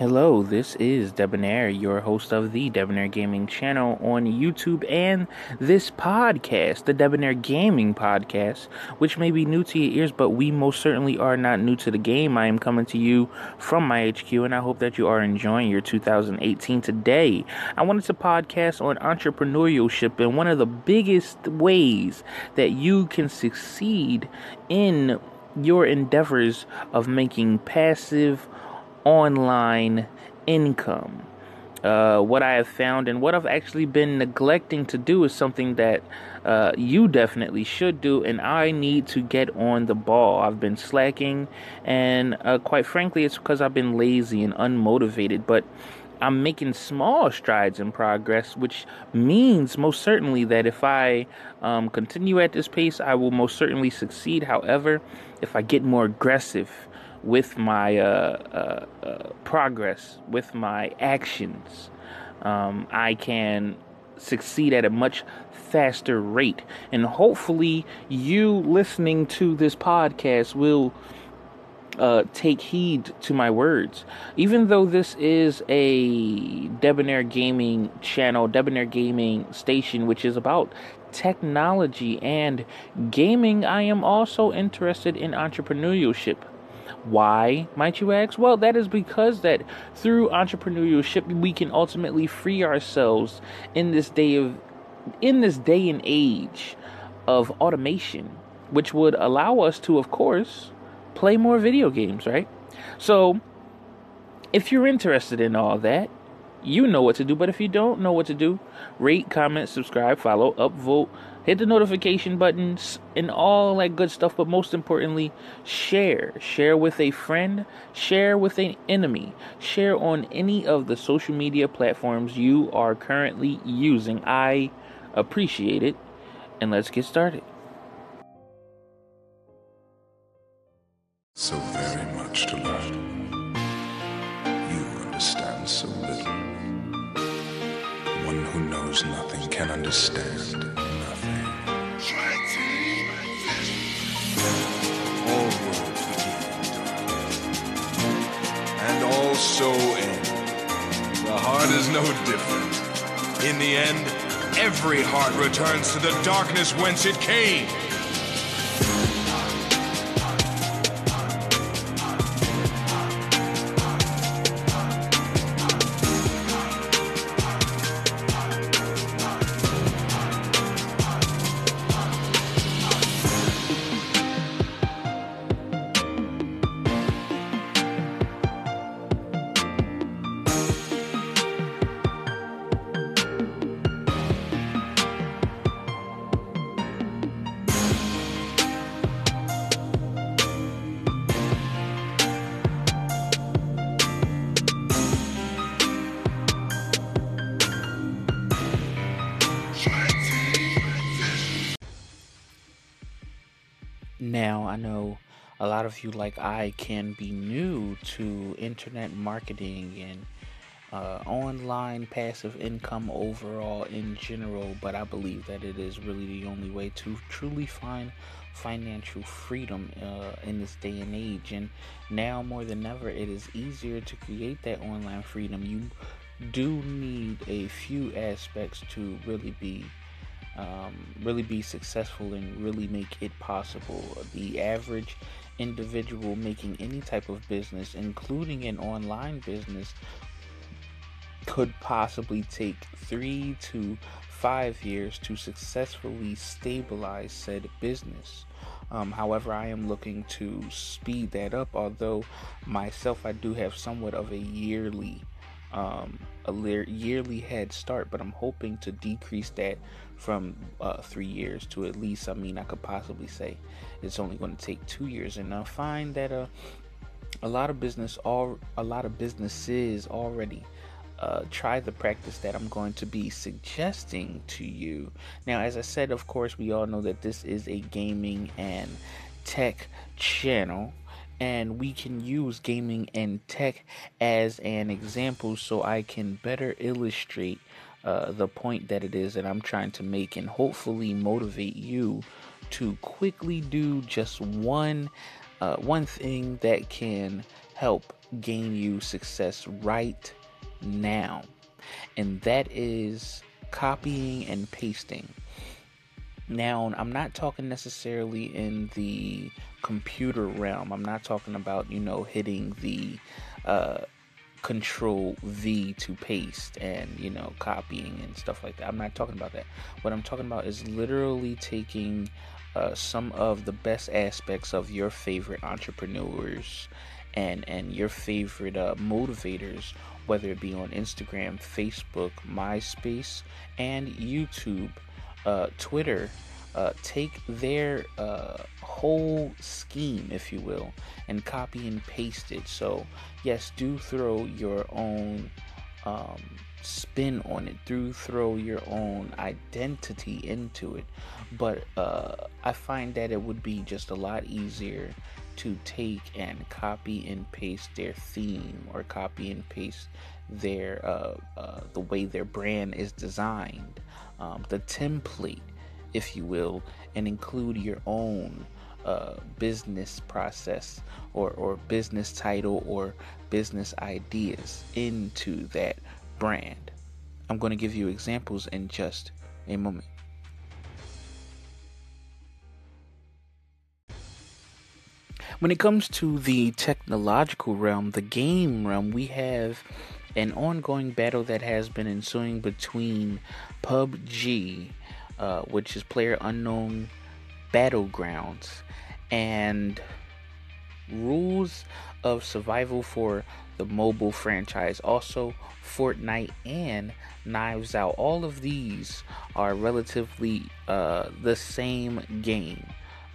Hello, this is Debonair, your host of the Debonair Gaming channel on YouTube and this podcast, the Debonair Gaming Podcast, which may be new to your ears, but we most certainly are not new to the game. I am coming to you from my HQ, and I hope that you are enjoying your 2018 today. I wanted to podcast on entrepreneurship and one of the biggest ways that you can succeed in your endeavors of making passive online income. Uh, what I have found and what I've actually been neglecting to do is something that uh, you definitely should do, and I need to get on the ball. I've been slacking, and uh, quite frankly, it's because I've been lazy and unmotivated, but I'm making small strides in progress, which means most certainly that if I um, continue at this pace, I will most certainly succeed. However, if I get more aggressive, with my uh, uh, uh, progress, with my actions, um, I can succeed at a much faster rate. And hopefully, you listening to this podcast will. Uh, take heed to my words. Even though this is a Debonair Gaming channel, Debonair Gaming station, which is about technology and gaming, I am also interested in entrepreneurship. Why, might you ask? Well, that is because that through entrepreneurship we can ultimately free ourselves in this day of in this day and age of automation, which would allow us to of course play more video games, right? So, if you're interested in all that, you know what to do. But if you don't know what to do, rate, comment, subscribe, follow, upvote, hit the notification buttons and all that good stuff but most importantly share. Share with a friend. Share with an enemy. Share on any of the social media platforms you are currently using. I appreciate it and let's get started. So very much to learn. You understand so little one who knows nothing can understand nothing. All roads begin in and all so end. The heart is no different. In the end, every heart returns to the darkness whence it came. Know a lot of you, like I, can be new to internet marketing and uh, online passive income overall in general, but I believe that it is really the only way to truly find financial freedom uh, in this day and age. And now more than ever, it is easier to create that online freedom. You do need a few aspects to really be um, really be successful and really make it possible. The average individual making any type of business, including an online business, could possibly take three to five years to successfully stabilize said business. Um, however, I am looking to speed that up, although myself, I do have somewhat of a yearly um, a yearly head start, but I'm hoping to decrease that from uh, three years to at least. I mean, I could possibly say it's only going to take two years, and I find that uh, a lot of business, all a lot of businesses already. Uh, try the practice that I'm going to be suggesting to you. Now, as I said, of course, we all know that this is a gaming and tech channel and we can use gaming and tech as an example so I can better illustrate uh, the point that it is that I'm trying to make and hopefully motivate you to quickly do just one uh, one thing that can help gain you success right now, and that is copying and pasting. Now, I'm not talking necessarily in the computer realm. I'm not talking about, you know, hitting the uh, control V to paste and, you know, copying and stuff like that. I'm not talking about that. What I'm talking about is literally taking uh, some of the best aspects of your favorite entrepreneurs and and your favorite uh, motivators whether it be on Instagram, Facebook, MySpace, and YouTube, uh, Twitter, uh, take their uh, whole scheme, if you will, and copy and paste it. So, yes, do throw your own um, spin on it, do throw your own identity into it. But uh, I find that it would be just a lot easier to take and copy and paste their theme or copy and paste their uh, uh, the way their brand is designed, um, the template, if you will, and include your own uh, business process or, or business title or business ideas into that brand. I'm going to give you examples in just a moment. When it comes to the technological realm, the game realm, we have an ongoing battle that has been ensuing between PUBG, uh, which is Player Unknown Battlegrounds, and Rules of Survival for the mobile franchise. Also, Fortnite and Knives Out. All of these are relatively uh, the same game.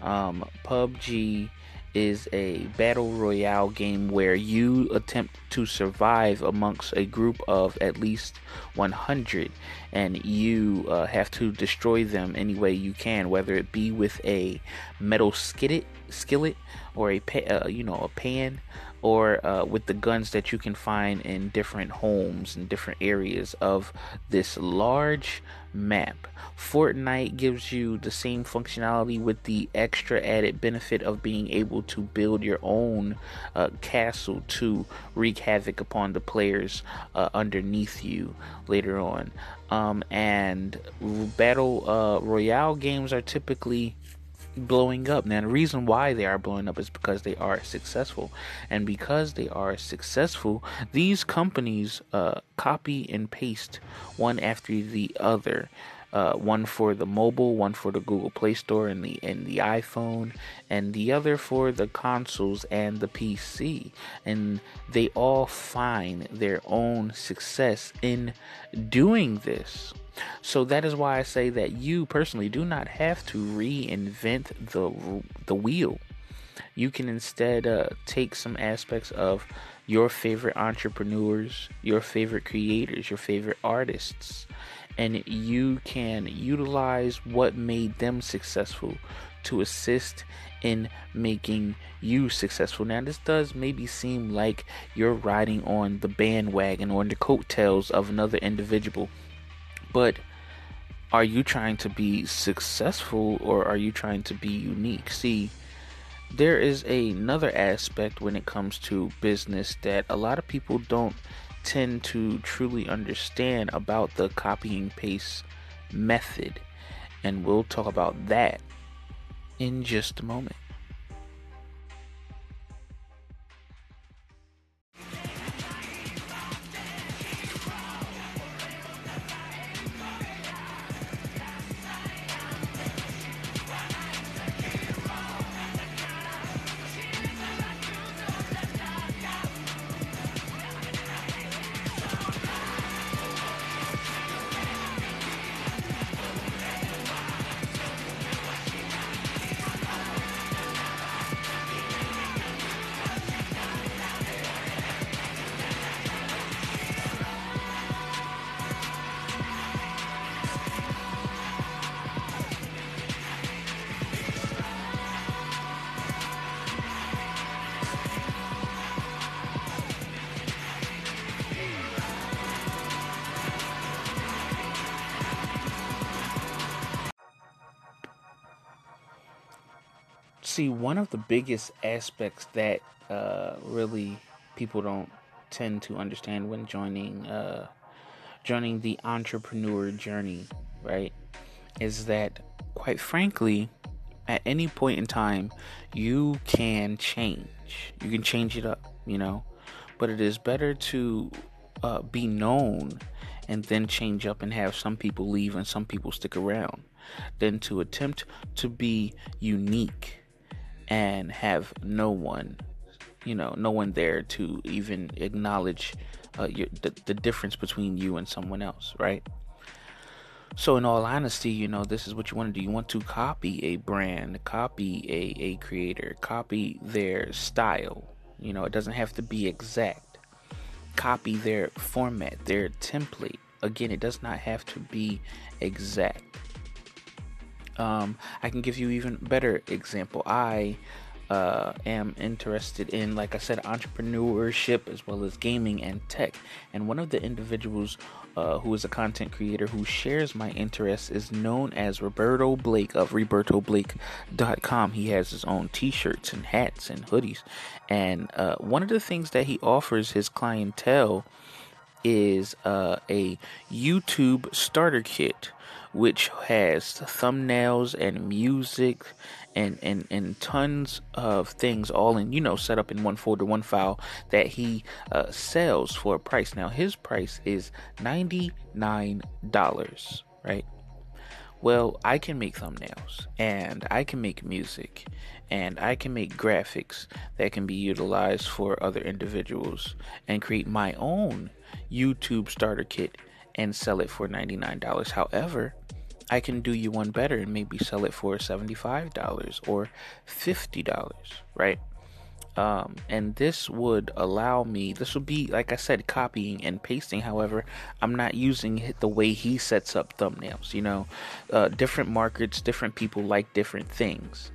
Um, PUBG is a battle royale game where you attempt to survive amongst a group of at least 100 and you uh, have to destroy them any way you can whether it be with a metal skillet skillet or a uh, you know a pan or uh, with the guns that you can find in different homes and different areas of this large map. Fortnite gives you the same functionality with the extra added benefit of being able to build your own uh, castle to wreak havoc upon the players uh, underneath you later on. Um, and battle uh, royale games are typically blowing up. Now, the reason why they are blowing up is because they are successful. And because they are successful, these companies uh, copy and paste one after the other. Uh, one for the mobile, one for the Google Play Store and the and the iPhone, and the other for the consoles and the PC. And they all find their own success in doing this. So that is why I say that you personally do not have to reinvent the the wheel. You can instead uh, take some aspects of your favorite entrepreneurs, your favorite creators, your favorite artists, and you can utilize what made them successful to assist in making you successful. Now, this does maybe seem like you're riding on the bandwagon or in the coattails of another individual but are you trying to be successful or are you trying to be unique? See, there is another aspect when it comes to business that a lot of people don't tend to truly understand about the copying paste method. And we'll talk about that in just a moment. See one of the biggest aspects that uh, really people don't tend to understand when joining uh, joining the entrepreneur journey, right? Is that quite frankly, at any point in time, you can change. You can change it up, you know. But it is better to uh, be known and then change up and have some people leave and some people stick around than to attempt to be unique and have no one, you know, no one there to even acknowledge uh, your, the, the difference between you and someone else, right? So, in all honesty, you know, this is what you want to do. You want to copy a brand, copy a, a creator, copy their style. You know, it doesn't have to be exact. Copy their format, their template. Again, it does not have to be exact. Um, I can give you even better example. I uh, am interested in, like I said, entrepreneurship as well as gaming and tech. And one of the individuals uh, who is a content creator who shares my interests is known as Roberto Blake of RobertoBlake.com. He has his own t shirts and hats and hoodies. And uh, one of the things that he offers his clientele is uh, a YouTube starter kit which has thumbnails and music and, and, and tons of things all in, you know, set up in one folder, one file that he uh, sells for a price. Now, his price is $99, right? Well, I can make thumbnails and I can make music and I can make graphics that can be utilized for other individuals and create my own YouTube starter kit and sell it for $99. However, I can do you one better and maybe sell it for $75 or $50, right? Um, and this would allow me, this would be, like I said, copying and pasting. However, I'm not using the way he sets up thumbnails. You know, uh, different markets, different people like different things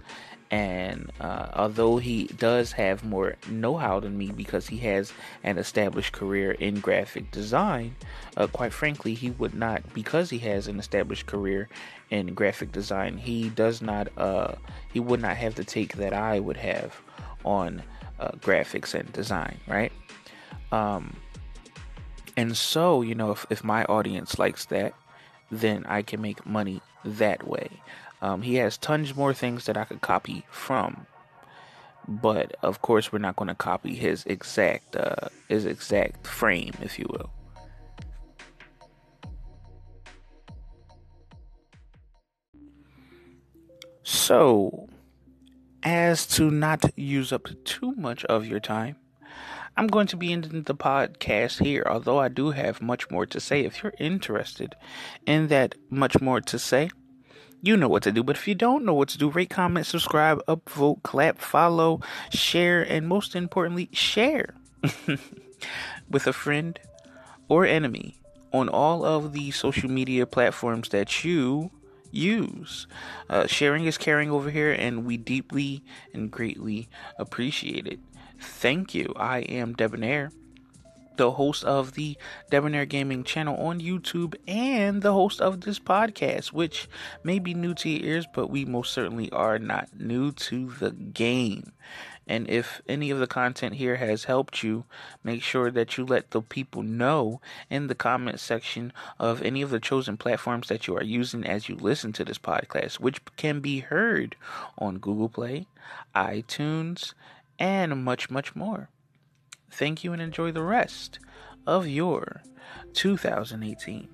and uh, although he does have more know-how than me because he has an established career in graphic design uh, quite frankly he would not because he has an established career in graphic design he does not uh, he would not have the take that i would have on uh, graphics and design right? Um, and so you know if, if my audience likes that then i can make money that way um, he has tons more things that I could copy from, but of course we're not going to copy his exact uh, his exact frame, if you will. So, as to not use up too much of your time, I'm going to be ending the podcast here, although I do have much more to say. If you're interested in that much more to say, you know what to do. But if you don't know what to do, rate, comment, subscribe, upvote, clap, follow, share, and most importantly, share with a friend or enemy on all of the social media platforms that you use. Uh, sharing is caring over here, and we deeply and greatly appreciate it. Thank you. I am Debonair the host of the Debonair Gaming channel on YouTube and the host of this podcast, which may be new to your ears, but we most certainly are not new to the game. And if any of the content here has helped you, make sure that you let the people know in the comment section of any of the chosen platforms that you are using as you listen to this podcast, which can be heard on Google Play, iTunes, and much, much more. Thank you and enjoy the rest of your 2018.